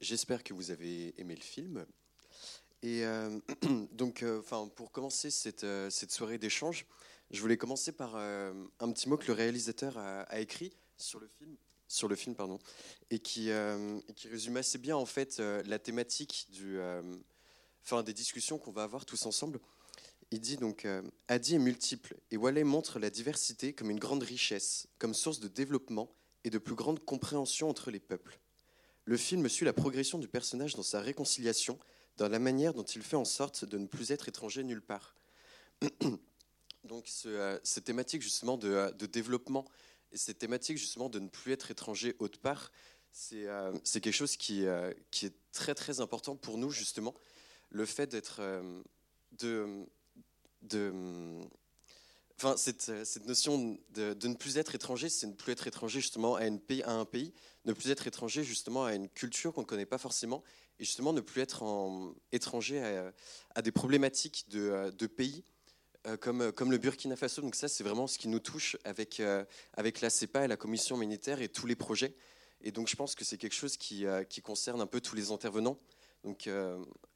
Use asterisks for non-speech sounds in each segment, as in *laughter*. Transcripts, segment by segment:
j'espère que vous avez aimé le film. Et *clears throat* donc, enfin, pour commencer cette, cette soirée d'échange, je voulais commencer par un petit mot que le réalisateur a, écrit sur le film, sur le film pardon, et qui, qui résume assez bien en fait la thématique du, enfin, des discussions qu'on va avoir tous ensemble. Il dit donc Adi est multiple et Wallet montre la diversité comme une grande richesse, comme source de développement et de plus grande compréhension entre les peuples. Le film suit la progression du personnage dans sa réconciliation, dans la manière dont il fait en sorte de ne plus être étranger nulle part. *clears throat* Donc ce, cette thématique justement de, développement et cette thématique justement de ne plus être étranger autre part, c'est euh, quelque chose qui, euh, qui, est très très important pour nous justement. Le fait d'être euh, de Enfin, cette, cette, notion de, ne plus être étranger, c'est ne plus être étranger justement à, un pays, ne plus être étranger justement à une culture qu'on ne connaît pas forcément, et justement ne plus être étranger à, à, des problématiques de, de pays euh, comme, le Burkina Faso. Donc ça, c'est vraiment ce qui nous touche avec, euh, avec la CEPA et la commission militaire et tous les projets. Et donc je pense que c'est quelque chose qui, euh, concerne un peu tous les intervenants, donc,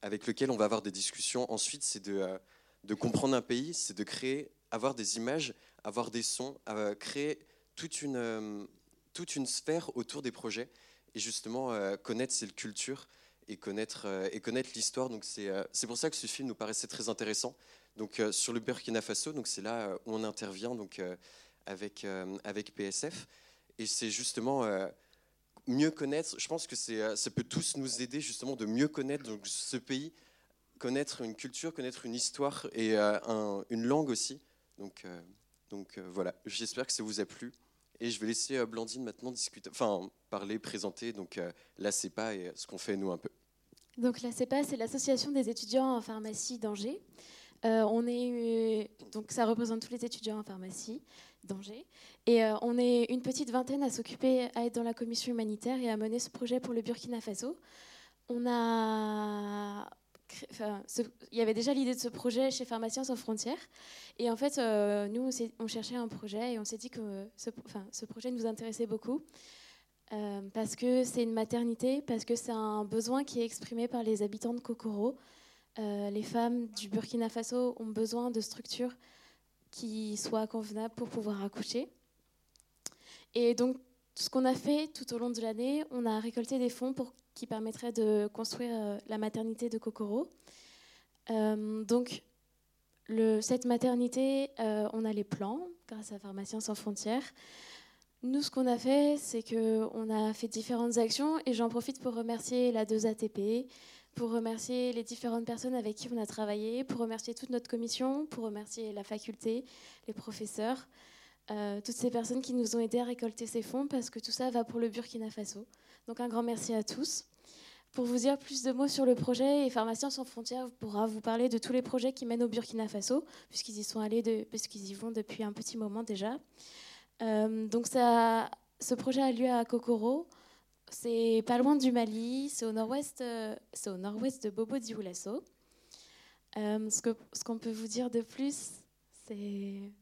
avec lequel on va avoir des discussions ensuite, c'est de comprendre un pays, c'est de créer avoir des images, avoir des sons, créer toute une, euh, toute une sphère autour des projets et justement euh, connaître ces cultures et connaître, euh, et connaître l'histoire. Donc c'est, pour ça que ce film nous paraissait très intéressant. Donc sur le Burkina Faso, c'est là où on intervient donc avec avec PSF et c'est justement mieux connaître. Je pense que ça peut tous nous aider justement de mieux connaître donc, ce pays, connaître une culture, connaître une histoire et une langue aussi. Donc, euh, euh, voilà, j'espère que ça vous a plu. Et je vais laisser euh, Blandine maintenant discuter, enfin parler, présenter donc la CEPA et ce qu'on fait nous un peu. Donc la CEPA, c'est l'association des étudiants en pharmacie d'Angers. on est donc ça représente tous les étudiants en pharmacie d'Angers et on est une petite vingtaine à s'occuper à être dans la commission humanitaire et à mener ce projet pour le Burkina Faso. On a il y avait déjà l'idée de ce projet chez Pharmaciens sans frontières. Et en fait, euh, nous, on, cherchait un projet et on s'est dit que ce, projet nous intéressait beaucoup. Euh, parce que c'est une maternité, parce que c'est un besoin qui est exprimé par les habitants de Kokoro. Euh, les femmes du Burkina Faso ont besoin de structures qui soient convenables pour pouvoir accoucher. Et donc, ce qu'on a fait tout au long de l'année, on a récolté des fonds pour, qui permettraient de construire euh, la maternité de Kokoro. Euh, donc, cette maternité, euh, on a les plans grâce à Pharmaciens sans frontières. Nous, ce qu'on a fait, c'est qu'on a fait différentes actions et j'en profite pour remercier la 2ATP, pour remercier les différentes personnes avec qui on a travaillé, pour remercier toute notre commission, pour remercier la faculté, les professeurs. Euh, toutes ces personnes qui nous ont aidés à récolter ces fonds parce que tout ça va pour le Burkina Faso. Donc un grand merci à tous. Pour vous dire plus de mots sur le projet, et Pharmaciens sans frontières pourra vous parler de tous les projets qui mènent au Burkina Faso, puisqu'ils y sont allés, puisqu'ils y vont depuis un petit moment déjà. Euh, donc ça, ce projet a lieu à Kokoro. C'est pas loin du Mali, c'est au nord-ouest, euh, c'est au nord-ouest de Bobo Dioulasso. ce, que, ce qu'on peut vous dire de plus, c'est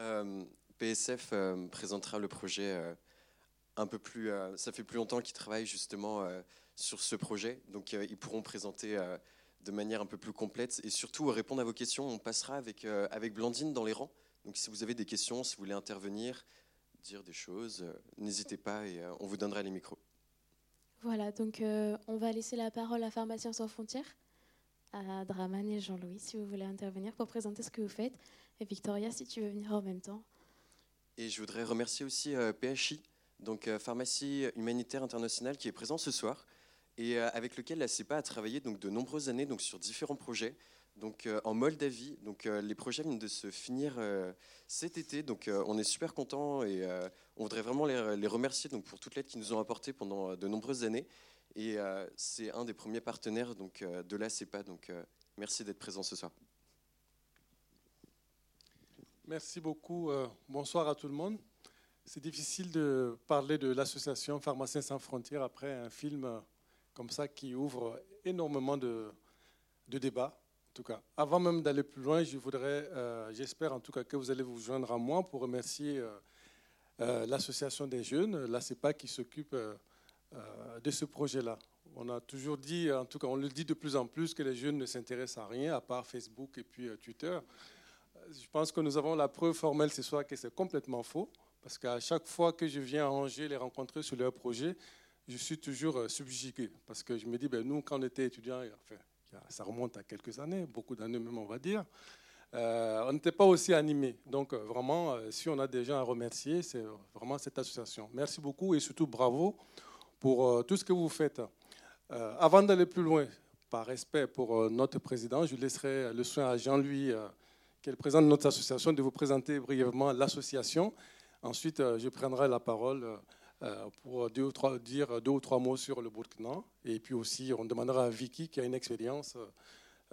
Euh, PSF euh, présentera le projet euh, un peu plus. ça fait plus longtemps qu'ils travaillent justement sur ce projet, donc ils pourront présenter de manière un peu plus complète et surtout répondre à vos questions. On passera avec, avec Blandine dans les rangs. Donc si vous avez des questions, si vous voulez intervenir, dire des choses, n'hésitez pas et on vous donnera les micros. Voilà, donc on va laisser la parole à Pharmaciens sans frontières, à Draman et Jean-Louis, si vous voulez intervenir pour présenter ce que vous faites. Et Victoria, si tu veux venir en même temps. Et je voudrais remercier aussi euh, PHI, donc euh, Pharmacie Humanitaire Internationale, qui est présent ce soir et euh, avec lequel la CEPA a travaillé donc, de nombreuses années donc, sur différents projets. Donc, en Moldavie, donc, les projets viennent de se finir cet été. Donc, on est super contents et on voudrait vraiment les, remercier donc, pour toute l'aide qu'ils nous ont apportée pendant de nombreuses années. Et c'est un des premiers partenaires donc, de la CEPA. Donc, merci d'être présent ce soir. Merci beaucoup. Euh, bonsoir à tout le monde. C'est difficile de parler de l'association Pharmaciens sans frontières après un film euh, comme ça qui ouvre énormément de, débats. En tout cas, avant même d'aller plus loin, euh, j'espère en tout cas que vous allez vous joindre à moi pour remercier l'association des jeunes, la CEPA, qui s'occupe de ce projet-là. On a toujours dit, en tout cas on le dit de plus en plus, que les jeunes ne s'intéressent à rien à part Facebook et puis Twitter. Je pense que nous avons la preuve formelle ce soir que c'est complètement faux, parce qu'à chaque fois que je viens à Angers les rencontrer sur leur projet, je suis toujours euh, subjugué parce que je me dis, ben, nous, quand on était étudiants, enfin, ça remonte à quelques années, beaucoup d'années même, on va dire, euh, on n'était pas aussi animés. Donc, euh, vraiment, si on a des gens à remercier, c'est vraiment cette association. Merci beaucoup et surtout bravo pour tout ce que vous faites. avant d'aller plus loin, par respect pour notre président, je laisserai le soin à Jean-Louis, qui est président de notre association, de vous présenter brièvement l'association. Ensuite, je prendrai la parole euh, pour deux ou trois, dire deux ou trois mots sur le Burkina. Et puis aussi, on demandera à Vicky, qui a une expérience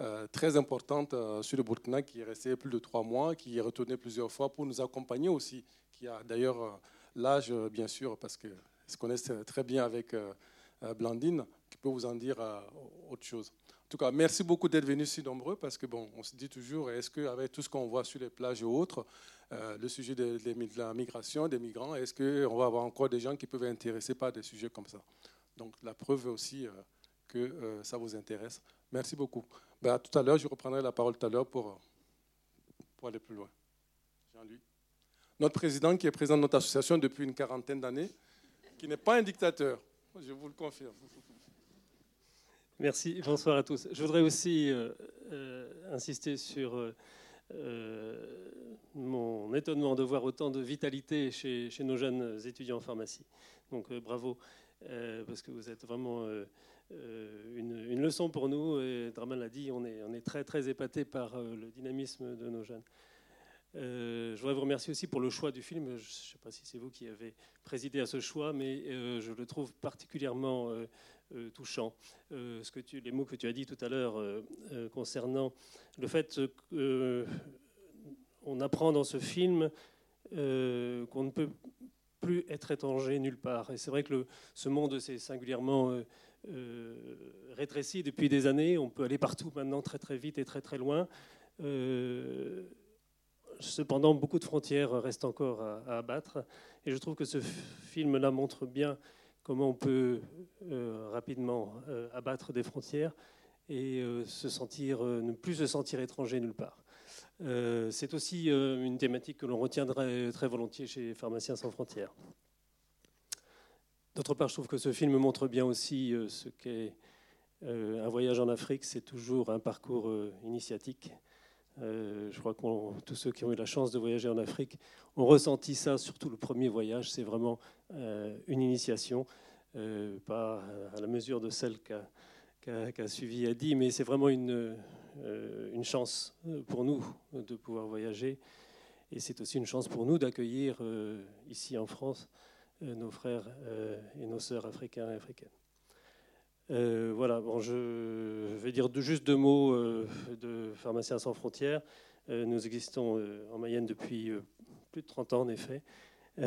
euh, très importante euh, sur le Burkina, qui est resté plus de trois mois, qui est retourné plusieurs fois pour nous accompagner aussi, qui a d'ailleurs l'âge, bien sûr, parce qu'elle se connaissent très bien avec Blandine, qui peut vous en dire autre chose. En tout cas, merci beaucoup d'être venus si nombreux, parce que bon, on se dit toujours, est-ce qu'avec tout ce qu'on voit sur les plages et autres, euh, le sujet de, la migration, des migrants. Est-ce qu'on va avoir encore des gens qui peuvent être intéressés par des sujets comme ça? Donc la preuve aussi euh, que euh, ça vous intéresse. Merci beaucoup. Ben, tout à l'heure, je reprendrai la parole tout à l'heure pour, pour aller plus loin. Jean-Louis. Notre président, qui est président de notre association depuis une quarantaine d'années, qui n'est pas un dictateur, je vous le confirme. Merci, bonsoir à tous. Je voudrais aussi insister sur mon étonnement de voir autant de vitalité chez, nos jeunes étudiants en pharmacie. Donc euh, bravo, euh, parce que vous êtes vraiment euh, une, leçon pour nous. Et Draman l'a dit, on est, on est très très épaté par le dynamisme de nos jeunes. Je voudrais vous remercier aussi pour le choix du film. Je ne sais pas si c'est vous qui avez présidé à ce choix, mais je le trouve particulièrement touchant. que tu, les mots que tu as dit tout à l'heure concernant le fait que on apprend dans ce film euh, qu'on ne peut plus être étranger nulle part. Et c'est vrai que ce monde s'est singulièrement euh, euh, rétréci depuis des années. On peut aller partout maintenant très très vite et très très loin. Cependant, beaucoup de frontières restent encore à, abattre. Et je trouve que ce film-là montre bien comment on peut rapidement abattre des frontières et sentir, ne plus se sentir étranger nulle part. Euh, c'est aussi euh, une thématique que l'on retiendrait très volontiers chez Pharmaciens sans frontières. D'autre part, je trouve que ce film montre bien aussi euh, ce qu'est un voyage en Afrique. C'est toujours un parcours initiatique. Je crois que tous ceux qui ont eu la chance de voyager en Afrique ont ressenti ça, surtout le premier voyage. C'est vraiment une initiation, pas à la mesure de celle qu'a suivi Adi, mais c'est vraiment une, euh, une chance euh, pour nous de pouvoir voyager. Et c'est aussi une chance pour nous d'accueillir euh, ici en France nos frères et nos sœurs africains et africaines. Voilà, bon, je vais dire juste deux mots de Pharmaciens sans frontières. nous existons en Mayenne depuis plus de 30 ans, en effet. *laughs*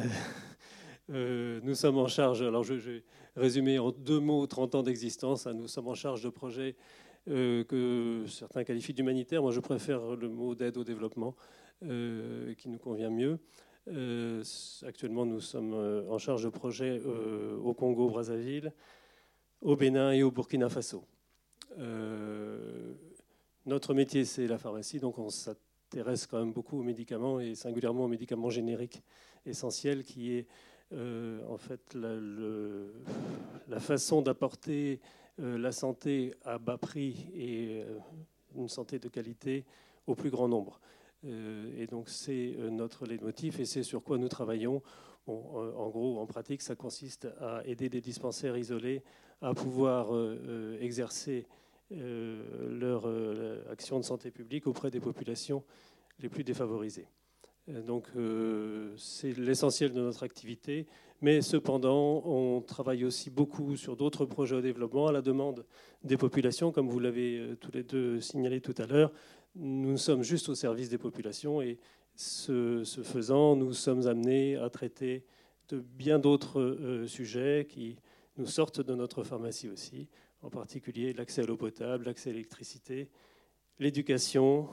nous sommes en charge, alors je, vais résumer en deux mots 30 ans d'existence. Hein. nous sommes en charge de projets euh, que certains qualifient d'humanitaire. Moi, je préfère le mot d'aide au développement, euh, qui nous convient mieux. Euh, actuellement, nous sommes en charge de projets au Congo, Brazzaville, au Bénin et au Burkina Faso. notre métier, c'est la pharmacie, donc on s'intéresse quand même beaucoup aux médicaments et singulièrement aux médicaments génériques essentiels, qui est en fait la, façon d'apporter euh, la santé à bas prix et euh, une santé de qualité au plus grand nombre. Euh, et donc c'est notre leitmotiv et c'est sur quoi nous travaillons. en gros, en pratique, ça consiste à aider des dispensaires isolés à pouvoir exercer leur action de santé publique auprès des populations les plus défavorisées. Donc c'est l'essentiel de notre activité. Mais cependant, on travaille aussi beaucoup sur d'autres projets au développement à la demande des populations, comme vous l'avez euh, tous les deux signalé tout à l'heure. Nous sommes juste au service des populations et ce, faisant, nous sommes amenés à traiter de bien d'autres euh, sujets qui nous sortent de notre pharmacie aussi, en particulier l'accès à l'eau potable, l'accès à l'électricité, l'éducation,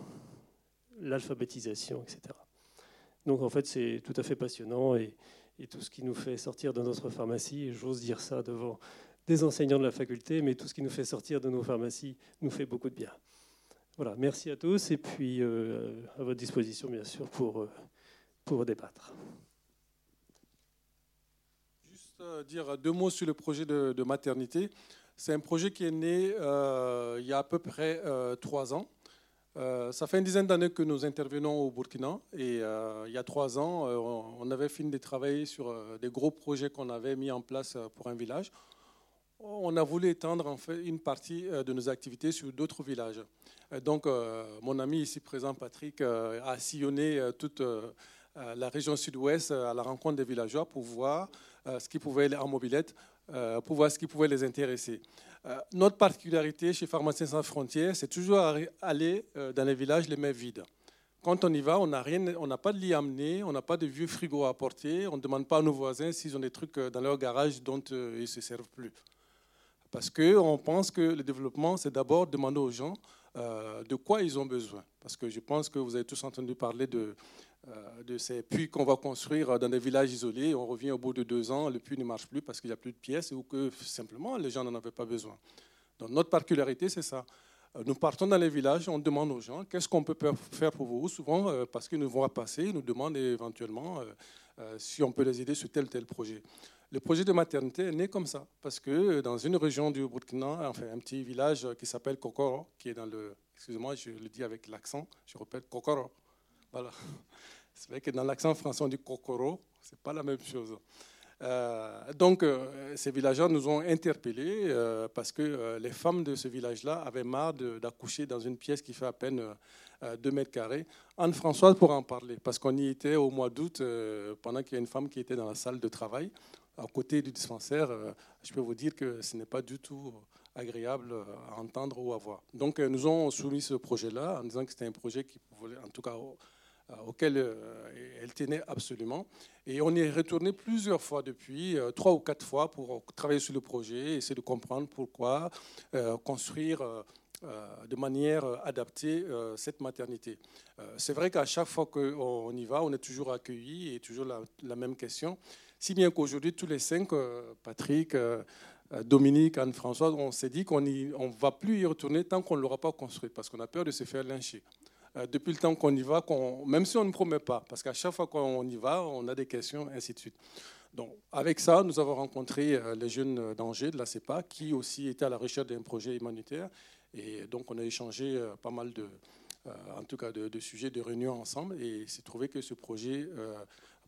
l'alphabétisation, etc. Donc en fait, c'est tout à fait passionnant et tout ce qui nous fait sortir de notre pharmacie, j'ose dire ça devant des enseignants de la faculté, mais tout ce qui nous fait sortir de nos pharmacies nous fait beaucoup de bien. Voilà, merci à tous et puis euh, à votre disposition bien sûr pour, euh, pour débattre. Euh, dire deux mots sur le projet de, maternité. C'est un projet qui est né il y a à peu près trois ans. Euh, ça fait une dizaine d'années que nous intervenons au Burkina et euh, il y a trois ans, euh, on avait fini de travailler sur des gros projets qu'on avait mis en place pour un village. On a voulu étendre en fait une partie de nos activités sur d'autres villages. donc, mon ami ici présent, Patrick, a sillonné toute la région sud-ouest à la rencontre des villageois pour voir ce qui pouvait en mobilette, pour voir ce qui pouvait les intéresser. Euh, notre particularité chez Pharmaciens sans frontières, c'est toujours aller euh, dans les villages les mains vides. Quand on y va, on n'a rien, on n'a pas de lit à amener, on n'a pas de vieux frigo à apporter, on ne demande pas à nos voisins s'ils ont des trucs euh, dans leur garage dont ils ne se servent plus. Parce qu'on pense que le développement, c'est d'abord demander aux gens de quoi ils ont besoin. Parce que je pense que vous avez tous entendu parler de, euh, de ces puits qu'on va construire dans des villages isolés. On revient au bout de deux ans, le puits ne marche plus parce qu'il n'y a plus de pièces ou que simplement les gens n'en avaient pas besoin. Donc notre particularité, c'est ça. Euh, nous partons dans les villages, on demande aux gens qu'est-ce qu'on peut faire pour vous? Souvent, euh, parce qu'ils nous voient passer, ils nous demandent éventuellement si on peut les aider sur tel ou tel projet. Le projet de maternité est né comme ça, parce que dans une région du Burkina, enfin un petit village qui s'appelle Kokoro, qui est dans le, excusez-moi, je le dis avec l'accent, je répète Kokoro, voilà. C'est vrai que dans l'accent français, on dit kokoro, c'est pas la même chose. Euh, donc, euh, ces villageois nous ont interpellés euh, parce que les femmes de ce village-là avaient marre d'accoucher dans une pièce qui fait à peine 2 mètres carrés. Anne-Françoise pourra en parler parce qu'on y était au mois d'août pendant qu'il y a une femme qui était dans la salle de travail à côté du dispensaire. je peux vous dire que ce n'est pas du tout agréable à entendre ou à voir. Donc, nous avons soumis ce projet-là en disant que c'était un projet qui voulait, en tout cas, auquel euh, elle tenait absolument. Et on y est retourné plusieurs fois depuis, euh, trois ou quatre fois, pour travailler sur le projet, essayer de comprendre pourquoi construire de manière adaptée cette maternité. C'est vrai qu'à chaque fois qu'on y va, on est toujours accueilli et toujours la, même question. Si bien qu'aujourd'hui, tous les cinq, Patrick, Dominique, Anne-Françoise, on s'est dit qu'on ne va plus y retourner tant qu'on ne l'aura pas construit, parce qu'on a peur de se faire lyncher. Euh, depuis le temps qu'on y va, même si on ne promet pas, parce qu'à chaque fois qu'on y va, on a des questions, ainsi de suite. Donc, avec ça, nous avons rencontré euh, les jeunes d'Angers, de la CEPA, qui aussi étaient à la recherche d'un projet humanitaire. Et donc, on a échangé euh, pas mal de, en tout cas, de, sujets de réunion ensemble. Et c'est trouvé que ce projet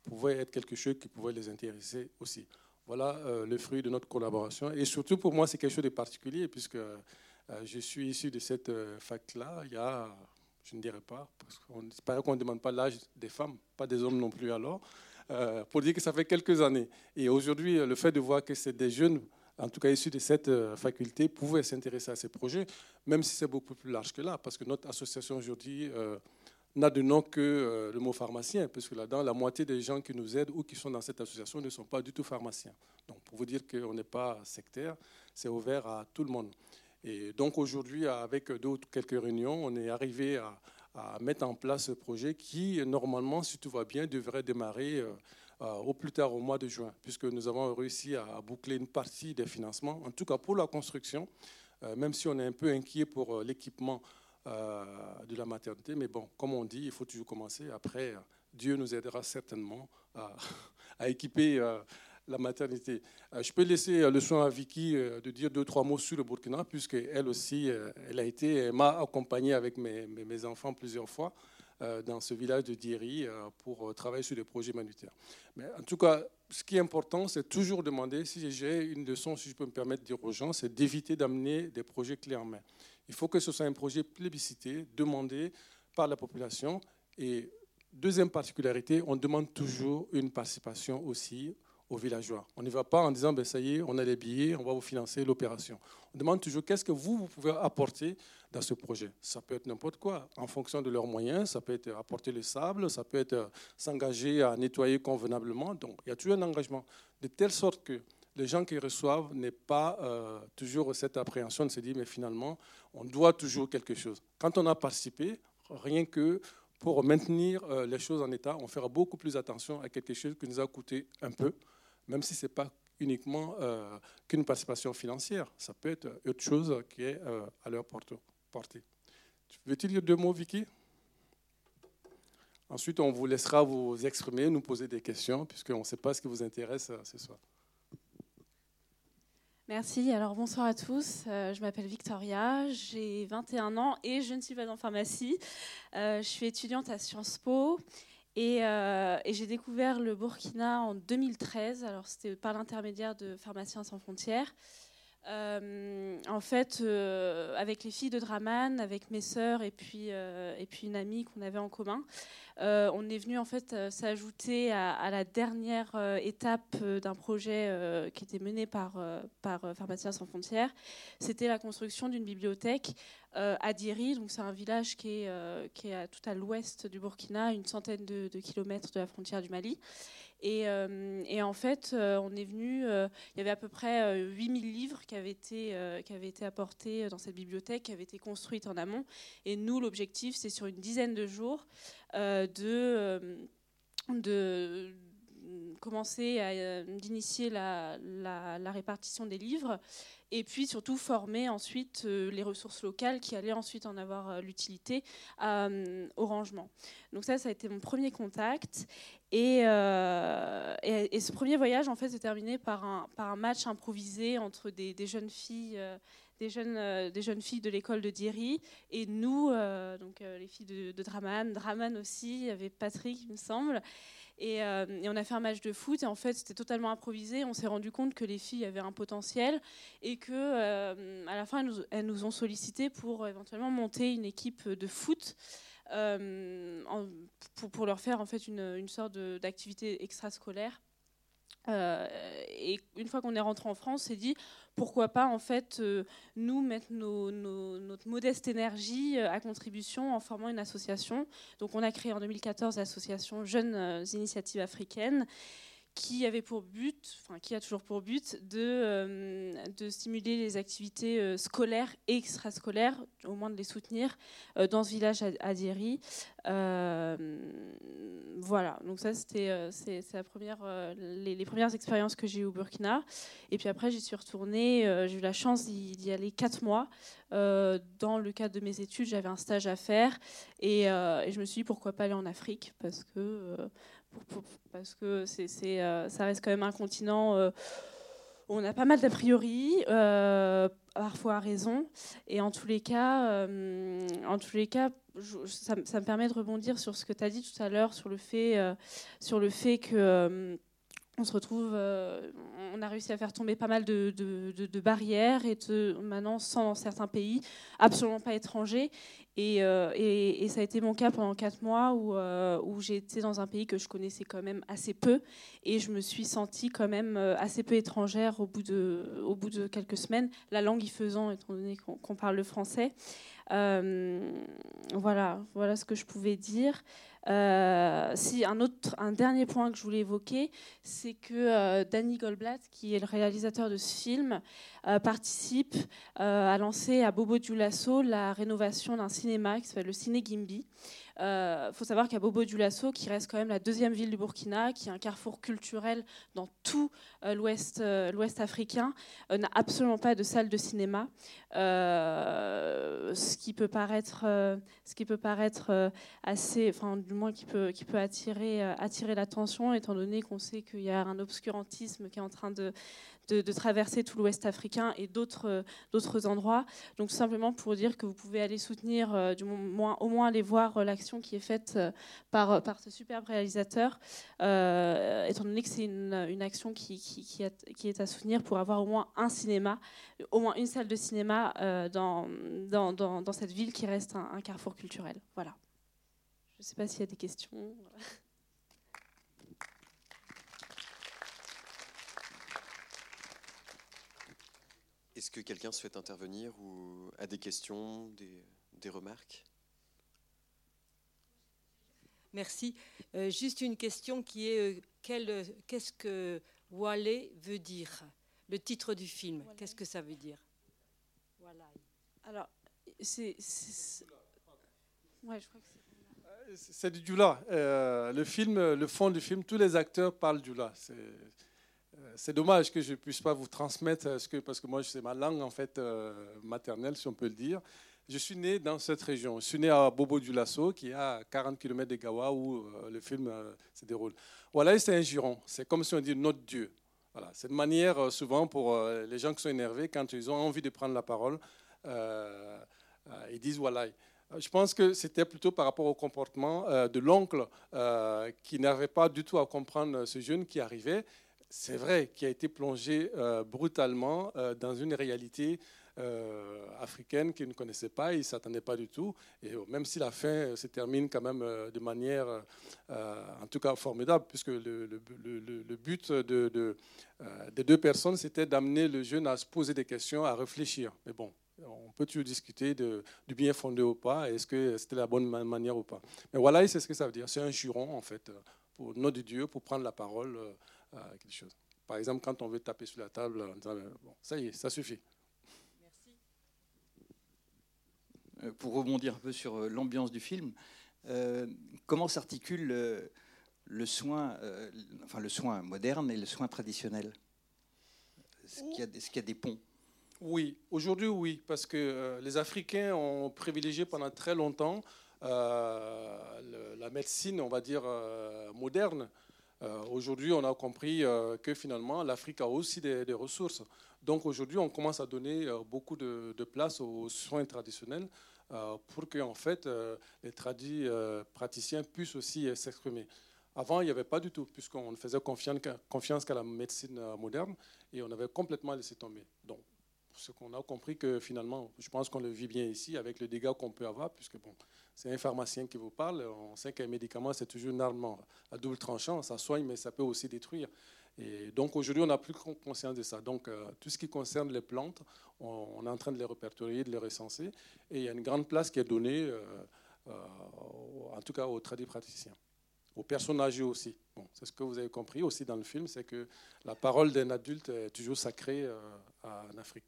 pouvait être quelque chose qui pouvait les intéresser aussi. Voilà le fruit de notre collaboration. Et surtout, pour moi, c'est quelque chose de particulier, puisque je suis issu de cette fac-là il y a je ne dirais pas, parce qu'on qu'on ne demande pas l'âge des femmes, pas des hommes non plus alors, euh, pour dire que ça fait quelques années. Et aujourd'hui, le fait de voir que c'est des jeunes, en tout cas issus de cette euh, faculté, pouvaient s'intéresser à ces projets, même si c'est beaucoup plus large que là, parce que notre association aujourd'hui euh, n'a de nom que le mot pharmacien, parce que là-dedans, la moitié des gens qui nous aident ou qui sont dans cette association ne sont pas du tout pharmaciens. Donc pour vous dire qu'on n'est pas sectaire, c'est ouvert à tout le monde. Et donc aujourd'hui, avec d'autres quelques réunions, on est arrivé à, mettre en place ce projet qui, normalement, si tout va bien, devrait démarrer euh, euh, au plus tard au mois de juin, puisque nous avons réussi à, boucler une partie des financements, en tout cas pour la construction, euh, même si on est un peu inquiet pour l'équipement de la maternité. Mais bon, comme on dit, il faut toujours commencer. Après, Dieu nous aidera certainement à, *laughs* à équiper la maternité. Euh, je peux laisser euh, le soin à Vicky euh, de dire deux, trois mots sur le Burkina, puisqu'elle aussi, elle a été, m'a accompagnée avec mes, enfants plusieurs fois dans ce village de Dieri pour travailler sur des projets humanitaires. Mais en tout cas, ce qui est important, c'est toujours demander, si j'ai une leçon, si je peux me permettre de dire aux gens, c'est d'éviter d'amener des projets clés en main. Il faut que ce soit un projet plébiscité, demandé par la population. Et deuxième particularité, on demande toujours une participation aussi aux villageois. On n'y va pas en disant, ben, ça y est, on a les billets, on va vous financer l'opération. On demande toujours qu'est-ce que vous, vous pouvez apporter dans ce projet. Ça peut être n'importe quoi, en fonction de leurs moyens. Ça peut être apporter le sable, ça peut être euh, s'engager à nettoyer convenablement. Donc, il y a toujours un engagement, de telle sorte que les gens qui reçoivent n'aient pas euh, toujours cette appréhension de se dire, mais finalement, on doit toujours quelque chose. Quand on a participé, rien que pour maintenir les choses en état, on fera beaucoup plus attention à quelque chose qui nous a coûté un peu, même si ce n'est pas uniquement qu'une participation financière. Ça peut être autre chose qui est à leur portée. Veux-tu dire deux mots, Vicky? Ensuite, on vous laissera vous exprimer, nous poser des questions, puisqu'on ne sait pas ce qui vous intéresse euh, ce soir. Merci. Alors bonsoir à tous. Euh, je m'appelle Victoria, j'ai 21 ans et je ne suis pas en pharmacie. Euh, je suis étudiante à Sciences Po et, et j'ai découvert le Burkina en 2013. Alors c'était par l'intermédiaire de Pharmaciens sans frontières. Euh, en fait, euh, avec les filles de Draman, avec mes sœurs et puis, euh, et puis une amie qu'on avait en commun, on est venu en fait s'ajouter à, la dernière étape d'un projet qui était mené par, par sans frontières. C'était la construction d'une bibliothèque à Diri, donc c'est un village qui est, est tout à l'ouest du Burkina, une centaine de, kilomètres de la frontière du Mali. Euh, et, en fait, euh, on est venu, euh, il y avait à peu près 8000 livres qui avaient, été, qui avaient été apportés dans cette bibliothèque, qui avaient été construites en amont. Et nous, l'objectif, c'est sur une dizaine de jours de, de commencer à d'initier la, la, répartition des livres et puis surtout former ensuite euh, les ressources locales qui allaient ensuite en avoir euh, l'utilité euh, au rangement. Donc ça, ça a été mon premier contact. Et, et, ce premier voyage, en fait, s'est terminé par un, par un match improvisé entre des, jeunes filles. Des jeunes, des jeunes filles de l'école de Diri et nous, donc les filles de, Draman, Draman aussi, il y avait Patrick, il me semble. Euh, et, on a fait un match de foot et en fait c'était totalement improvisé. On s'est rendu compte que les filles avaient un potentiel et que euh, à la fin elles nous, ont sollicité pour éventuellement monter une équipe de foot. Euh, pour, leur faire en fait une, une sorte d'activité extrascolaire. Et une fois qu'on est rentré en France, on s'est dit pourquoi pas en fait euh, nous mettre notre modeste énergie euh, à contribution en formant une association. Donc on a créé en 2014 l'association Jeunes euh, Initiatives Africaines qui avait pour but, enfin qui a toujours pour but, de, euh, de stimuler les activités euh, scolaires et extrascolaires, au moins de les soutenir euh, dans ce village à, Diri. voilà, donc ça c'était c'est, la première, les, les, premières expériences que j'ai eues au Burkina. Et puis après j'y suis retournée, j'ai eu la chance d'y, aller quatre mois. dans le cadre de mes études, j'avais un stage à faire et, et, je me suis dit pourquoi pas aller en Afrique parce que parce que euh, ça reste quand même un continent euh, où on a pas mal d'a priori, euh, parfois à raison. Et en tous les cas, en tous les cas ça, me permet de rebondir sur ce que tu as dit tout à l'heure, sur sur le fait que on se retrouve, on a réussi à faire tomber pas mal de, de barrières et de, maintenant, sans dans certains pays, absolument pas étrangers. Euh, et, ça a été mon cas pendant quatre mois où, euh, dans un pays que je connaissais quand même assez peu et je me suis sentie quand même euh, assez peu étrangère au bout de, au bout de quelques semaines, la langue y faisant étant donné qu'on parle le français. voilà, voilà ce que je pouvais dire. Euh, un dernier point que je voulais évoquer, c'est que euh, Danny Goldblatt, qui est le réalisateur de ce film, euh, participe à lancer à Bobo Dioulasso la rénovation d'un cinéma qui s'appelle le Ciné Gimbi. Il euh, faut savoir qu'à Bobo Dioulasso, qui reste quand même la deuxième ville du Burkina, qui est un carrefour culturel dans tout euh, l'ouest, euh, l'ouest africain, n'a absolument pas de salle de cinéma. ce qui peut paraître, assez, enfin du moins qui peut, attirer l'attention, étant donné qu'on sait qu'il y a un obscurantisme qui est en train de de, traverser tout l'Ouest africain et d'autres d'autres endroits. Donc simplement pour dire que vous pouvez aller soutenir, euh, du moins, au moins aller voir euh, l'action qui est faite euh, par, par ce superbe réalisateur, étant donné que c'est une, une, action qui, qui, est à soutenir pour avoir au moins un cinéma, au moins une salle de cinéma dans, dans, dans, cette ville qui reste un carrefour culturel. Voilà. Je ne sais pas s'il y a des questions. Est-ce que quelqu'un souhaite intervenir ou a des questions, des, remarques? Merci. Euh, juste une question qui est euh, qu'est-ce que Wale veut dire? Le titre du film, qu'est-ce que ça veut dire? Voilà. Alors, c'est. Ouais, je crois que c'est. C'est du. Euh, le film, le fond du film, tous les acteurs parlent. C'est, euh, c'est dommage que je ne puisse pas vous transmettre que, parce que moi, c'est ma langue en fait euh, maternelle, si on peut le dire. Je suis né dans cette région. Je suis né à Bobo du Lasso, qui est à 40 km de Gawa, où le film se déroule. Voilà, c'est un giron. C'est comme si on dit notre Dieu. Voilà, c'est une manière souvent pour les gens qui sont énervés, quand ils ont envie de prendre la parole, ils disent voilà. Je pense que c'était plutôt par rapport au comportement euh, de l'oncle euh, qui n'avait pas du tout à comprendre ce jeune qui arrivait. C'est vrai, qui a été plongé euh, brutalement dans une réalité africaine qu'il ne connaissait pas, il ne s'attendait pas du tout. Et même si la fin se termine quand même de manière, en tout cas formidable, puisque le, but de, des deux personnes, c'était d'amener le jeune à se poser des questions, à réfléchir. Mais bon, on peut toujours discuter de, du bien fondé ou pas, est-ce que c'était la bonne manière ou pas. Mais voilà, c'est ce que ça veut dire. C'est un juron, en fait, pour nom de Dieu, pour prendre la parole euh, à quelque chose. Par exemple, quand on veut taper sur la table en disant, euh, bon, ça y est, ça suffit. Merci. Euh, pour rebondir un peu sur l'ambiance du film, comment s'articule le, soin, enfin le soin moderne et le soin traditionnel? Est-ce qu'il y, a des ponts? Oui, aujourd'hui oui, parce que euh, les Africains ont privilégié pendant très longtemps euh, la médecine, on va dire, euh, moderne. Aujourd'hui, on a compris que finalement, l'Afrique a aussi des, ressources. Donc aujourd'hui, on commence à donner beaucoup de, place aux soins traditionnels pour que en fait, les tradis praticiens puissent aussi s'exprimer. Avant, il n'y avait pas du tout, puisqu'on ne faisait confiance qu'à la médecine moderne et on avait complètement laissé tomber. Donc, ce qu'on a compris que finalement, je pense qu'on le vit bien ici avec le dégât qu'on peut avoir, puisque bon, c'est un pharmacien qui vous parle. On sait qu'un médicament, c'est toujours une arme à double tranchant. Ça soigne, mais ça peut aussi détruire. Et donc aujourd'hui, on n'a plus conscience de ça. Donc euh, tout ce qui concerne les plantes, on, est en train de les répertorier, de les recenser. Et il y a une grande place qui est donnée, euh, euh, en tout cas aux praticiens aux personnes âgées aussi. C'est ce que vous avez compris aussi dans le film, c'est que la parole d'un adulte est toujours sacrée en Afrique.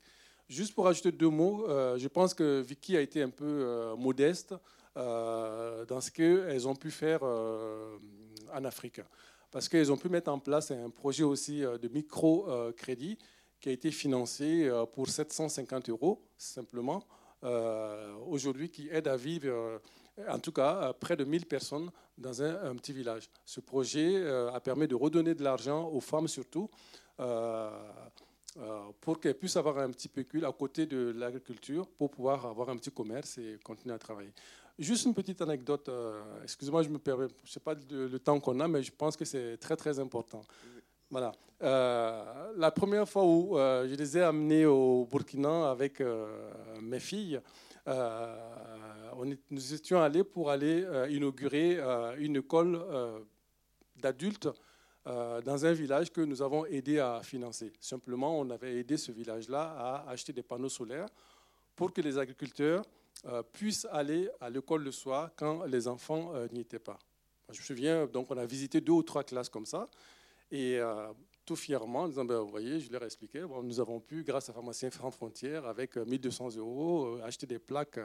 Juste pour ajouter deux mots, je pense que Vicky a été un peu modeste dans ce qu'elles ont pu faire en Afrique. Parce qu'elles ont pu mettre en place un projet aussi de microcrédit qui a été financé pour 750 euros, simplement, aujourd'hui, qui aide à vivre, en tout cas, près de 1000 personnes dans un, petit village. Ce projet a permis de redonner de l'argent aux femmes surtout. Euh, pour qu'elles puissent avoir un petit pécule à côté de l'agriculture pour pouvoir avoir un petit commerce et continuer à travailler. Juste une petite anecdote, euh, excusez-moi, je me permets, je ne sais pas le, temps qu'on a, mais je pense que c'est très très important. Voilà. Euh, la première fois où je les ai amenés au Burkina avec mes filles, nous étions allés pour aller inaugurer une école d'adultes euh, dans un village que nous avons aidé à financer. Simplement, on avait aidé ce village-là à acheter des panneaux solaires pour que les agriculteurs euh, puissent aller à l'école le soir quand les enfants euh, n'y étaient pas. Je me souviens, donc on a visité deux ou trois classes comme ça. Et tout fièrement en disant, ben, vous voyez, je leur ai expliqué, nous avons pu, grâce à Pharmacien Franc Frontières, avec 1200 euros, acheter des plaques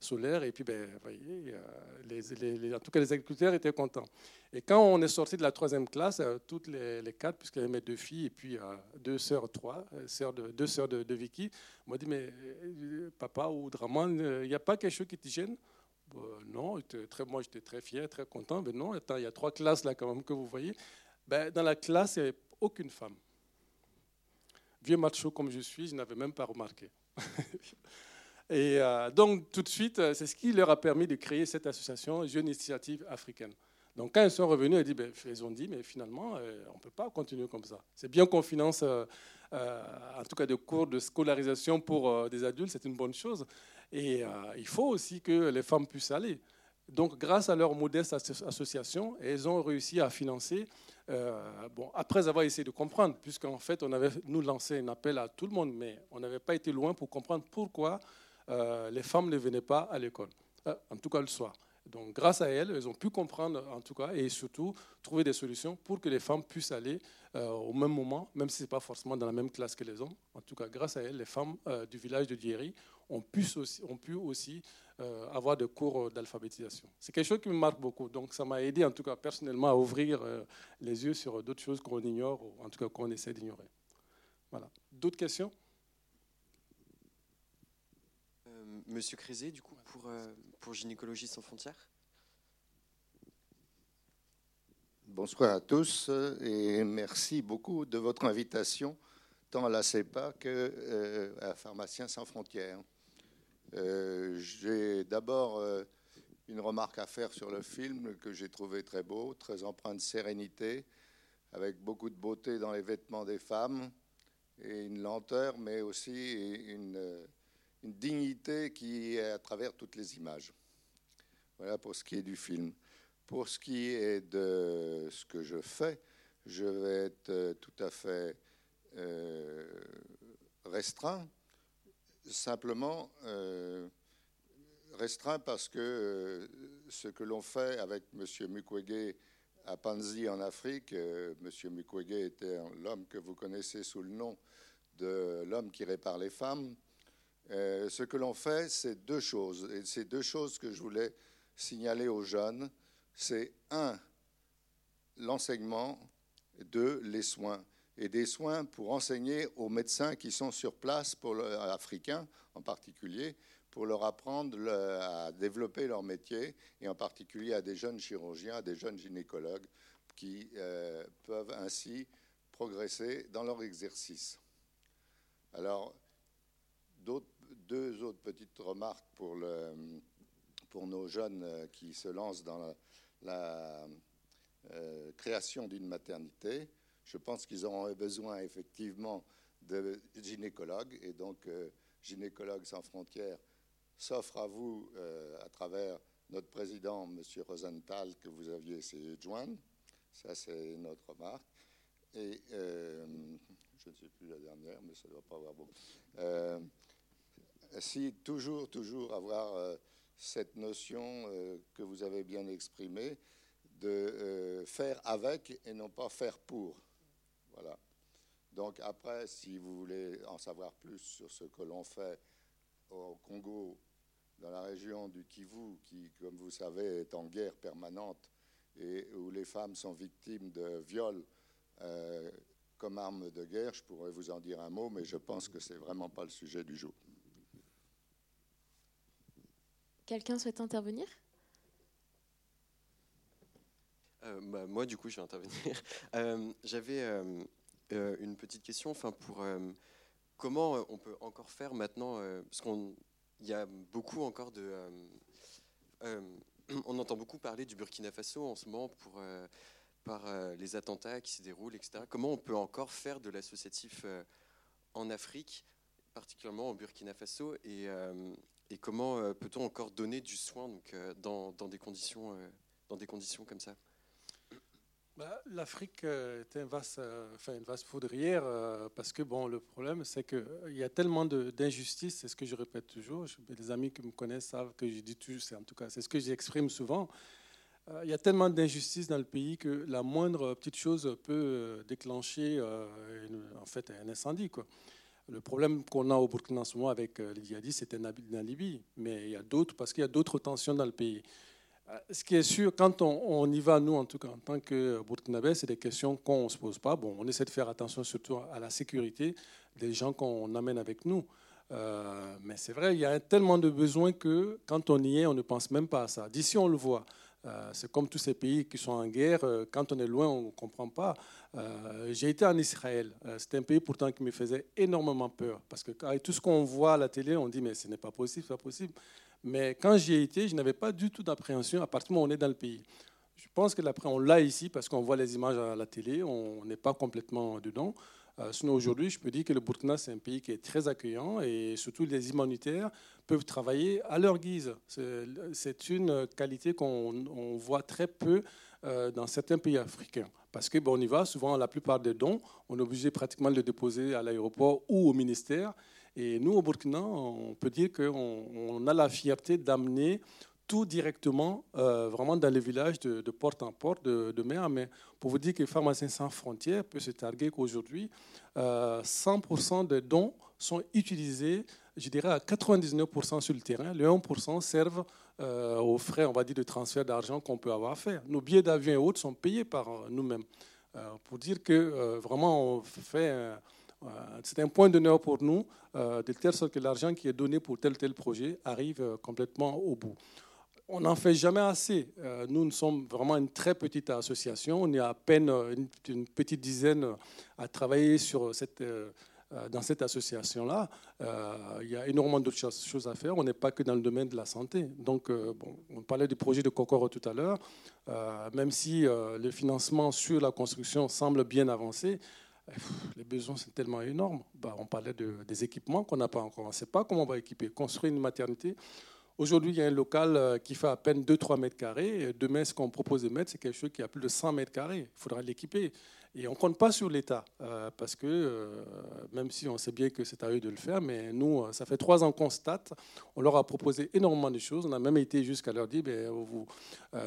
solaires. Et puis, ben, vous voyez, en tout cas, les agriculteurs étaient contents. Et quand on est sorti de la troisième classe, euh, toutes les, quatre, puisqu'il y avait mes deux filles et puis euh, deux sœurs, trois, euh, sœurs de, deux sœurs de, Vicky, m'ont dit Mais papa ou Draman, il n'y a pas quelque chose qui te gêne? Non, très, moi j'étais très fier, très content. Mais non, attends, il y a trois classes là quand même que vous voyez. Ben, dans la classe, il n'y avait aucune femme. Vieux macho comme je suis, je n'avais même pas remarqué. *laughs* Et donc, tout de suite, c'est ce qui leur a permis de créer cette association Jeune Initiative Africaine. Donc quand ils sont revenus, ben, ils, ont dit, mais finalement, euh, on ne peut pas continuer comme ça. C'est bien qu'on finance, euh, euh, en tout cas, des cours de scolarisation pour des adultes, c'est une bonne chose. Et il faut aussi que les femmes puissent aller. Donc grâce à leur modeste association, elles ont réussi à financer, bon, après avoir essayé de comprendre, puisqu'en fait, on avait nous lancé un appel à tout le monde, mais on n'avait pas été loin pour comprendre pourquoi les femmes ne venaient pas à l'école, en tout cas le soir. Donc grâce à elles, elles ont pu comprendre en tout cas et surtout trouver des solutions pour que les femmes puissent aller euh, au même moment, même si ce n'est pas forcément dans la même classe que les hommes. En tout cas, grâce à elles, les femmes euh, du village de Dieri ont pu aussi, ont pu aussi euh, avoir des cours d'alphabétisation. C'est quelque chose qui me marque beaucoup. Donc ça m'a aidé en tout cas personnellement à ouvrir les yeux sur d'autres choses qu'on ignore ou en tout cas qu'on essaie d'ignorer. Voilà. D'autres questions? Monsieur Crézé, du coup, pour, pour Gynécologie sans frontières Bonsoir à tous et merci beaucoup de votre invitation, tant à la CEPA que euh, à Pharmaciens sans frontières. Euh, j'ai d'abord euh, une remarque à faire sur le film que j'ai trouvé très beau, très empreint de sérénité, avec beaucoup de beauté dans les vêtements des femmes et une lenteur, mais aussi une, une dignité qui est à travers toutes les images. Voilà pour ce qui est du film. Pour ce qui est de ce que je fais, je vais être euh, tout à fait euh, restreint, simplement euh, restreint parce que ce que l'on fait avec M. Mukwege à Panzi en Afrique, M. Mukwege était l'homme que vous connaissez sous le nom de l'homme qui répare les femmes. ce que l'on fait, c'est deux choses, et c'est deux choses que je voulais signaler aux jeunes c'est un, l'enseignement, deux, les soins. Et des soins pour enseigner aux médecins qui sont sur place, pour africains en particulier, pour leur apprendre à développer leur métier, et en particulier à des jeunes chirurgiens, à des jeunes gynécologues, qui euh, peuvent ainsi progresser dans leur exercice. Alors, deux autres petites remarques pour, nos jeunes euh, qui se lancent dans la, la euh, création d'une maternité. Je pense qu'ils auront besoin effectivement de gynécologues et donc euh, Gynécologues sans frontières s'offre à vous euh, à travers notre président, M. Rosenthal, que vous aviez essayé de joindre. Ça, c'est notre remarque. Et je ne sais plus la dernière, mais ça ne doit pas avoir beaucoup. si toujours, toujours avoir cette notion euh, que vous avez bien exprimée de euh, faire avec et non pas faire pour. Voilà. Donc après, si vous voulez en savoir plus sur ce que l'on fait au Congo, dans la région du Kivu, qui, comme vous savez, est en guerre permanente et où les femmes sont victimes de viols euh, comme arme de guerre, je pourrais vous en dire un mot, mais je pense que c'est vraiment pas le sujet du jour. Quelqu'un souhaite intervenir? Euh, bah, Moi, du coup, je vais intervenir. *laughs* Euh, j'avais euh, une petite question enfin, pour comment on peut encore faire maintenant, parce qu'il y a beaucoup encore de... *clears throat* on entend beaucoup parler du Burkina Faso en ce moment pour, par les attentats qui se déroulent, etc. Comment on peut encore faire de l'associatif en Afrique particulièrement au Burkina Faso et, et comment peut-on encore donner du soin donc, dans, dans, des conditions, dans des conditions comme ça? Bah, L'Afrique est un vaste, enfin, une vaste poudrière parce que bon, le problème, c'est qu'il y a tellement d'injustices, c'est ce que je répète toujours. Les amis qui me connaissent savent que je dis toujours, c'est en tout cas, c'est ce que j'exprime souvent. Il y a tellement d'injustices dans le pays que la moindre petite chose peut déclencher en fait un incendie. Quoi. Le problème qu'on a au Burkina en ce moment avec euh, les djihadistes, c'était la Libye. Mais il y a d'autres, parce qu'il y a d'autres tensions dans le pays. Euh, ce qui est sûr, quand on, y va, nous, en tout cas, en tant que Burkinabés, c'est des questions qu'on ne se pose pas. Bon, on essaie de faire attention surtout à la sécurité des gens qu'on amène avec nous. Euh, mais c'est vrai, il y a tellement de besoins que quand on y est, on ne pense même pas à ça. D'ici, on le voit. Euh, c'est comme tous ces pays qui sont en guerre. Euh, quand on est loin, on ne comprend pas. Euh, j'ai été en Israël. C'est un pays pourtant qui me faisait énormément peur. Parce que tout ce qu'on voit à la télé, on dit mais ce n'est pas possible, c'est pas possible. Mais quand j'y ai été, je n'avais pas du tout d'appréhension à partir du moment où on est dans le pays. Je pense que l'après, on l'a ici parce qu'on voit les images à la télé, on n'est pas complètement dedans. Euh, sinon, aujourd'hui, je peux dire que le Burkina, c'est un pays qui est très accueillant et surtout les humanitaires peuvent travailler à leur guise. C'est une qualité qu'on voit très peu euh, dans certains pays africains. Parce que bon, on y va, souvent la plupart des dons, on est obligé pratiquement de les déposer à l'aéroport ou au ministère. Et nous, au Burkina, on peut dire qu'on a la fierté d'amener tout directement, euh, vraiment dans les villages de, porte en porte, de, de mer. Mais pour vous dire que Pharmaciens sans frontières peut se targuer qu'aujourd'hui, 100% des dons sont utilisés, je dirais, à 99% sur le terrain. Les 1% servent aux frais, on va dire, de transfert d'argent qu'on peut avoir à faire. Nos billets d'avion et autres sont payés par nous-mêmes. pour dire que vraiment, on fait c'est un point d'honneur pour nous, euh, de telle sorte que l'argent qui est donné pour tel tel projet arrive euh, complètement au bout. On n'en fait jamais assez. Euh, nous, nous sommes vraiment une très petite association. On est à peine une, petite dizaine à travailler cette, dans cette association-là. il y a énormément d'autres choses à faire. On n'est pas que dans le domaine de la santé. Donc, on parlait du projet de Kokoro tout à l'heure. même si le financement sur la construction semble bien avancé, les besoins sont tellement énormes. Bah, on parlait de, des équipements qu'on n'a pas encore. On ne sait pas comment on va équiper. Construire une maternité. Aujourd'hui, il y a un local euh, qui fait à peine 2-3 mètres carrés. Demain, ce qu'on propose de mettre, c'est quelque chose qui a plus de 100 mètres carrés. Il faudra l'équiper. Et on ne compte pas sur l'État, euh, parce que euh, même si on sait bien que c'est à eux de le faire, mais nous, ça fait trois ans qu'on constate, on leur a proposé énormément de choses. On a même été jusqu'à leur dire, ben, vous,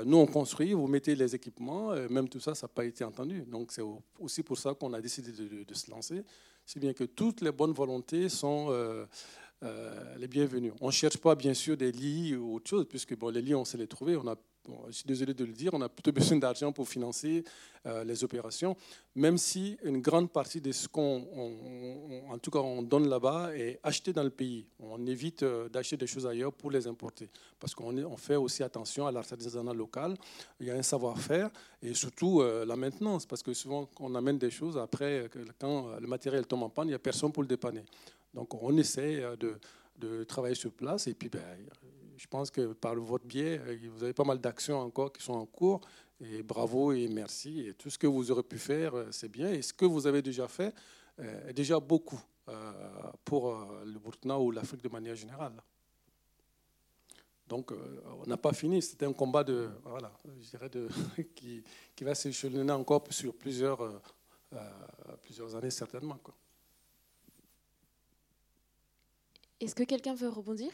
nous on construit, vous mettez les équipements, même tout ça, ça n'a pas été entendu. Donc c'est aussi pour ça qu'on a décidé de, se lancer. C'est bien que toutes les bonnes volontés sont... les bienvenues. On ne cherche pas, bien sûr, des lits ou autre chose, puisque bon, les lits, on sait les trouver. On a je suis désolé de le dire, on a plutôt *laughs* besoin d'argent pour financer euh, les opérations, même si une grande partie de ce qu'on, en tout cas, on donne là-bas est acheté dans le pays. On évite euh, d'acheter des choses ailleurs pour les importer, parce qu'on on fait aussi attention à l'artisanat local. Il y a un savoir-faire et surtout euh, la maintenance, parce que souvent, on amène des choses après, quand le matériel tombe en panne, il n'y a personne pour le dépanner. Donc, on essaie de, de travailler sur place et puis ben, je pense que par votre biais, euh, vous avez pas mal d'actions encore qui sont en cours. Et bravo et merci. Et tout ce que vous aurez pu faire, euh, c'est bien. Et ce que vous avez déjà fait euh, déjà beaucoup pour le Burkina ou l'Afrique de manière générale. Donc, on n'a pas fini. C'était un combat de, voilà, je dirais de, *laughs* qui, va s'échelonner encore sur plusieurs années, certainement. Est-ce que quelqu'un veut rebondir?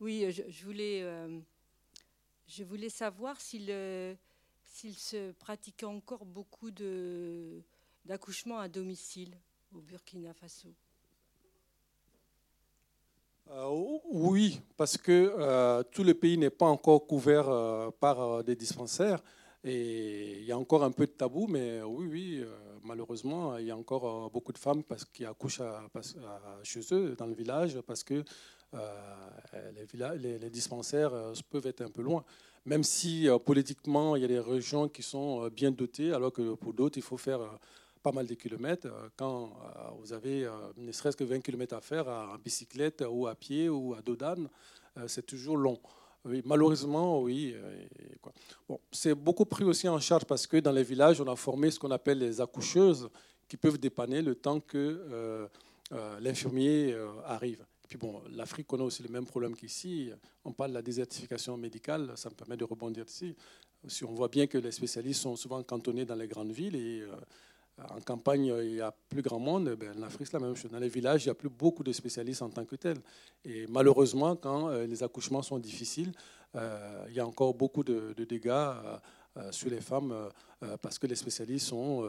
Oui, je, voulais, euh, je voulais savoir s'il s'il se pratiquait encore beaucoup d'accouchements à domicile au Burkina Faso. Euh, oui, parce que euh, tout le pays n'est pas encore couvert par des dispensaires et il y a encore un peu de tabou, mais oui, oui, malheureusement, il y a encore beaucoup de femmes parce, qui accouchent chez eux, dans le village, parce que euh, les, dispensaires euh, peuvent être un peu loin. Même si euh, politiquement, il y a des régions qui sont bien dotées, alors que pour d'autres, il faut faire pas mal de kilomètres. Quand vous avez ne serait-ce que 20 km à faire en bicyclette ou à pied ou à dos d'âne, c'est toujours long. Oui, malheureusement, oui. Bon, c'est beaucoup pris aussi en charge parce que dans les villages, on a formé ce qu'on appelle les accoucheuses qui peuvent dépanner le temps que l'infirmier arrive puis bon, l'Afrique connaît aussi le même problème qu'ici. On parle de la désertification médicale, ça me permet de rebondir ici. On voit bien que les spécialistes sont souvent cantonnés dans les grandes villes et euh, en campagne, il y a plus grand monde, ben, en Afrique, c'est la même chose. Dans les villages, il n'y a plus beaucoup de spécialistes en tant que tels. Et malheureusement, quand euh, les accouchements sont difficiles, euh, il y a encore beaucoup de, dégâts sur les femmes parce que les spécialistes sont.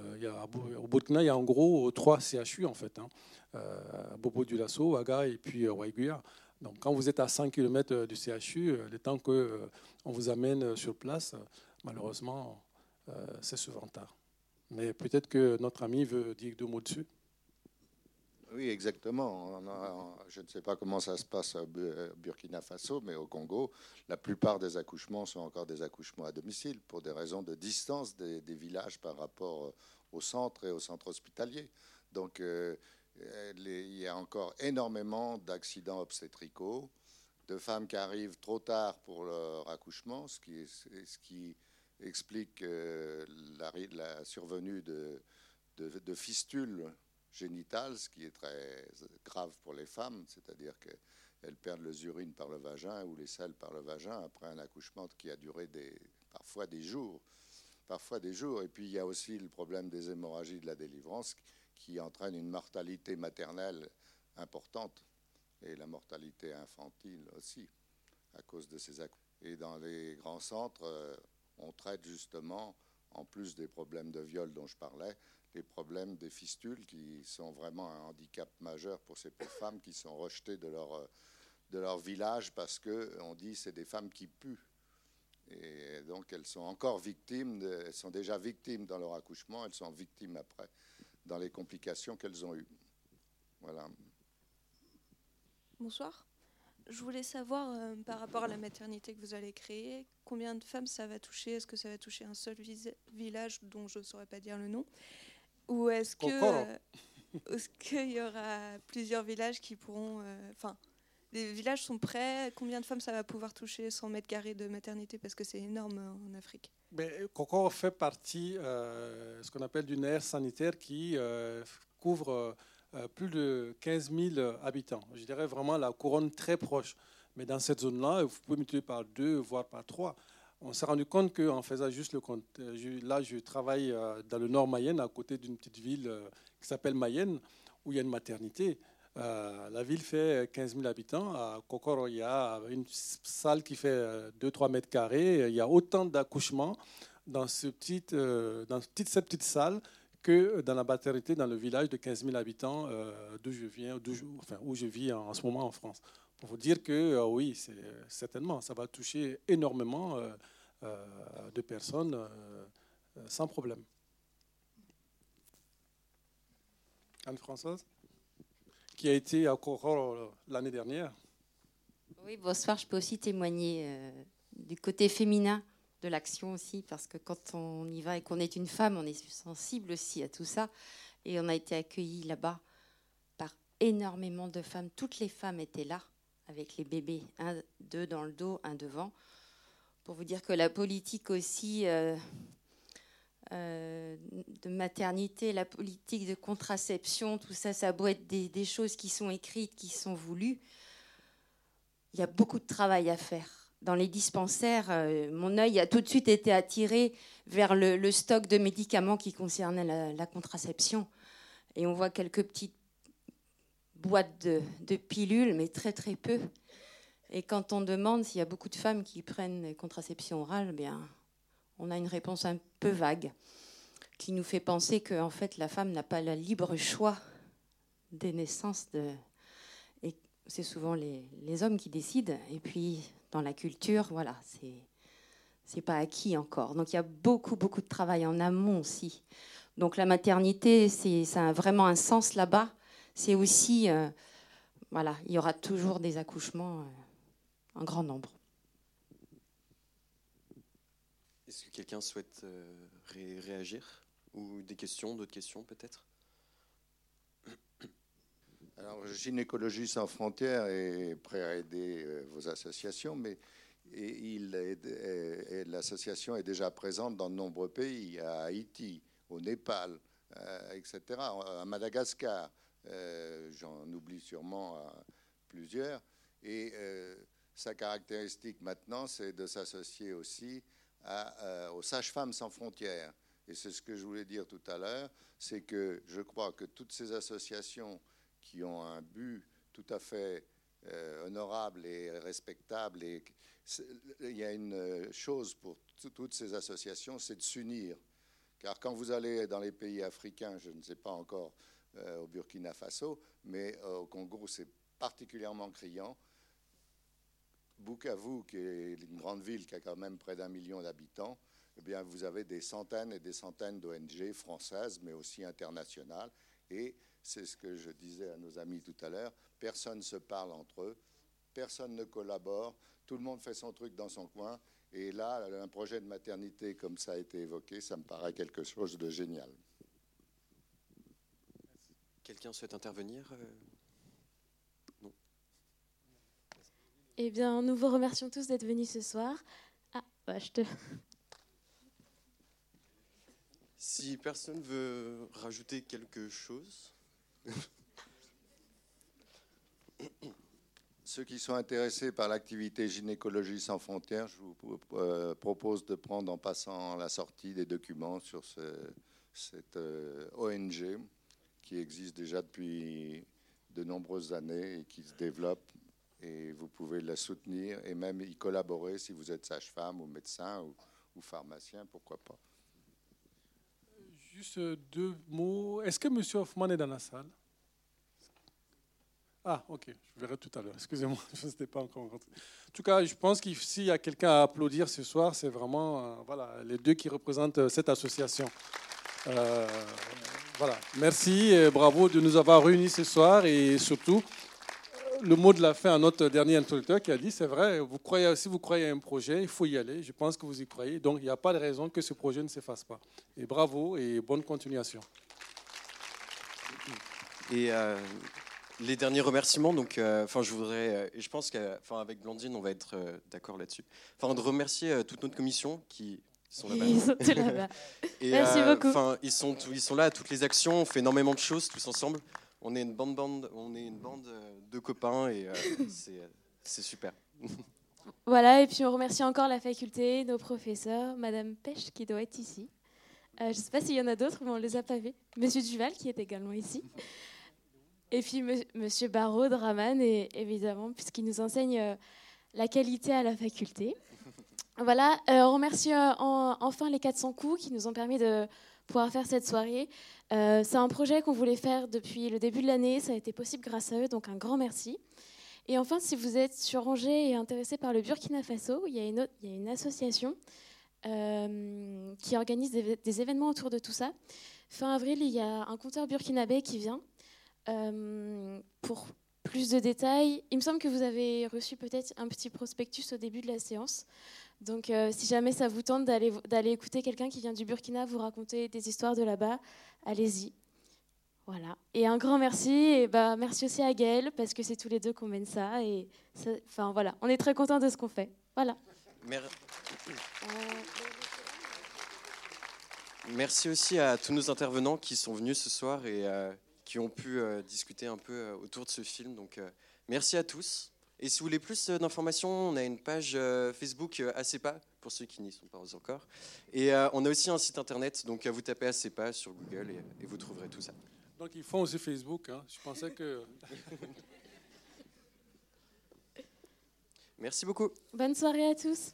Au Burkina, il y a en gros trois CHU en fait. Hein. Euh, Bobo du Lasso, Waga et puis euh, Waiguya. Donc quand vous êtes à 100 km euh, du CHU, le temps qu'on vous amène sur place, malheureusement, c'est souvent tard. Mais peut-être que notre ami veut dire deux mots dessus. Oui, exactement. je ne sais pas comment ça se passe à Burkina Faso, mais au Congo, la plupart des accouchements sont encore des accouchements à domicile pour des raisons de distance des, villages par rapport au centre et au centre hospitalier. Donc, il y a encore énormément d'accidents obstétricaux, de femmes qui arrivent trop tard pour leur accouchement, ce qui explique euh, la, survenue de, fistules génitales, ce qui est très grave pour les femmes, c'est-à-dire qu'elles perdent les urines par le vagin ou les selles par le vagin après un accouchement qui a duré parfois des jours. Parfois des jours. Et puis il y a aussi le problème des hémorragies de la délivrance qui entraîne une mortalité maternelle importante et la mortalité infantile aussi à cause de ces accouchements. Et dans les grands centres, euh, on traite justement, en plus des problèmes de viol dont je parlais, les problèmes des fistules qui sont vraiment un handicap majeur pour ces pauvres femmes qui sont rejetées de leur, euh, de leur village parce qu'on dit c'est des femmes qui puent. Et donc elles sont encore victimes, elles sont déjà victimes dans leur accouchement, elles sont victimes après dans les complications qu'elles ont eues. Voilà. Bonsoir. Je voulais savoir, euh, par rapport à la maternité que vous allez créer, combien de femmes ça va toucher? Est-ce que ça va toucher un seul village dont je ne saurais pas dire le nom? Ou est-ce que euh, est-ce qu'il y aura plusieurs villages qui pourront... Euh, enfin, les villages sont prêts Combien de femmes ça va pouvoir toucher 100 mètres carrés de maternité? Parce que c'est énorme en Afrique. Mais Coco fait partie, ce qu'on appelle d'une aire sanitaire qui couvre euh, plus de 15 000 habitants. Je dirais vraiment la couronne très proche. Mais dans cette zone-là, vous pouvez multiplier par deux, voire par trois. On s'est rendu compte qu'en faisant juste le compte, euh, là je travaille euh, dans le nord Mayenne, à côté d'une petite ville qui s'appelle Mayenne, où il y a une maternité. la ville fait 15 000 habitants. À Kokoro, il y a une salle qui fait 2-3 mètres carrés. Il y a autant d'accouchements dans, ce petit, dans cette petite salle que dans la maternité dans le village de 15 000 habitants euh, d'où je viens, où je vis en, ce moment en France. Pour vous dire que euh, oui, certainement, ça va toucher énormément euh, de personnes sans problème. Anne-Françoise, qui a été à Corot l'année dernière. Oui, bonsoir, je peux aussi témoigner du côté féminin de l'action aussi, parce que quand on y va et qu'on est une femme, on est sensible aussi à tout ça. Et on a été accueillis là-bas par énormément de femmes. Toutes les femmes étaient là, avec les bébés, un, deux dans le dos, un devant. Pour vous dire que la politique aussi euh, euh, de maternité, la politique de contraception, tout ça, ça doit être des, des choses qui sont écrites, qui sont voulues. Il y a beaucoup de travail à faire dans les dispensaires, euh, mon œil a tout de suite été attiré vers le, stock de médicaments qui concernaient la, contraception. Et on voit quelques petites boîtes de, pilules, mais très très peu. Et quand on demande s'il y a beaucoup de femmes qui prennent des contraceptions orales, eh bien, on a une réponse un peu vague qui nous fait penser que en fait, la femme n'a pas le libre choix des naissances. C'est souvent les, les hommes qui décident. Et puis, dans la culture, voilà, c'est c'est pas acquis encore. Donc il y a beaucoup beaucoup de travail en amont aussi. Donc la maternité, c'est ça a vraiment un sens là-bas. C'est aussi euh, voilà, il y aura toujours des accouchements euh, en grand nombre. Est-ce que quelqu'un souhaite euh, réagir? Ou des questions, d'autres questions peut-être? Alors, Gynécologie sans frontières est prêt à aider euh, vos associations, mais l'association est déjà présente dans de nombreux pays, à Haïti, au Népal, euh, etc., à Madagascar. Euh, j'en oublie sûrement plusieurs. Et sa caractéristique maintenant, c'est de s'associer aussi aux sages-femmes sans frontières. Et c'est ce que je voulais dire tout à l'heure, c'est que je crois que toutes ces associations qui ont un but tout à fait euh, honorable et respectable. Il y a une chose pour toutes ces associations, c'est de s'unir. Car quand vous allez dans les pays africains, je ne sais pas encore euh, au Burkina Faso, mais euh, au Congo, c'est particulièrement criant. Bukavu, qui est une grande ville qui a quand même près d'un million d'habitants, eh bien, vous avez des centaines et des centaines d'ONG françaises, mais aussi internationales. Et c'est ce que je disais à nos amis tout à l'heure, personne ne se parle entre eux, personne ne collabore, tout le monde fait son truc dans son coin. Et là, un projet de maternité comme ça a été évoqué, ça me paraît quelque chose de génial. Quelqu'un souhaite intervenir euh, Non. Eh bien, nous vous remercions tous d'être venus ce soir. Ah, bah, je te. Si personne veut rajouter quelque chose. Ceux qui sont intéressés par l'activité Gynécologie sans frontières, je vous euh, propose de prendre en passant la sortie des documents sur cette euh, ONG qui existe déjà depuis de nombreuses années et qui se développe. Et vous pouvez la soutenir et même y collaborer si vous êtes sage-femme ou médecin ou, ou pharmacien, pourquoi pas. Juste deux mots. Est-ce que M. Hoffman est dans la salle? Ah, ok, je verrai tout à l'heure. Excusez-moi, *laughs* je n'étais pas encore. En tout cas, je pense qu'il s'il y a quelqu'un à applaudir ce soir, c'est vraiment euh, voilà, les deux qui représentent euh, cette association. Euh, voilà, merci et bravo de nous avoir réunis ce soir et surtout le mot de la fin à notre dernier introducteur qui a dit c'est vrai, vous croyez, si vous croyez à un projet, il faut y aller. Je pense que vous y croyez. Donc il n'y a pas de raison que ce projet ne s'efface pas. Et bravo et bonne continuation. Et euh, les derniers remerciements, donc, euh, enfin, je voudrais, euh, et je pense qu'avec Blandine, on va être d'accord là-dessus. Enfin, de remercier toute notre commission qui sont là-bas. Ils sont là-bas. Merci beaucoup. Ils sont, ils sont là à toutes les actions. On fait énormément de choses tous ensemble. On est une bande, bande, on est une bande de copains et *coughs* c'est super. *laughs* Voilà, et puis on remercie encore la faculté, nos professeurs, Madame Pêche qui doit être ici. je ne sais pas s'il y en a d'autres, mais on ne les a pas vus. Monsieur Duval qui est également ici. Et puis Monsieur Barraud, Draman, et évidemment, puisqu'il nous enseigne euh, la qualité à la faculté. *laughs* Voilà, euh, on remercie euh, enfin les 400 coups qui nous ont permis de pouvoir faire cette soirée. C'est un projet qu'on voulait faire depuis le début de l'année, ça a été possible grâce à eux, donc un grand merci. Et enfin, si vous êtes sur et intéressé par le Burkina Faso, il y a une, association qui organise des, des, événements autour de tout ça. Fin avril, il y a un compteur burkinabé qui vient euh, pour plus de détails, il me semble que vous avez reçu peut-être un petit prospectus au début de la séance. Donc, euh, si jamais ça vous tente d'aller, écouter quelqu'un qui vient du Burkina vous raconter des histoires de là-bas, allez-y. Voilà. Et un grand merci. Et bah, merci aussi à Gaël, parce que c'est tous les deux qu'on mène ça. Et enfin, voilà. On est très contents de ce qu'on fait. Voilà. Merci aussi à tous nos intervenants qui sont venus ce soir et euh, qui ont pu euh, discuter un peu autour de ce film. Donc, merci à tous. Et si vous voulez plus d'informations, on a une page Facebook ACEPA, pour ceux qui n'y sont pas encore. Et on a aussi un site internet, donc vous tapez ACEPA sur Google et, vous trouverez tout ça. Donc ils font aussi Facebook, hein. je pensais que... *laughs* Merci beaucoup. Bonne soirée à tous.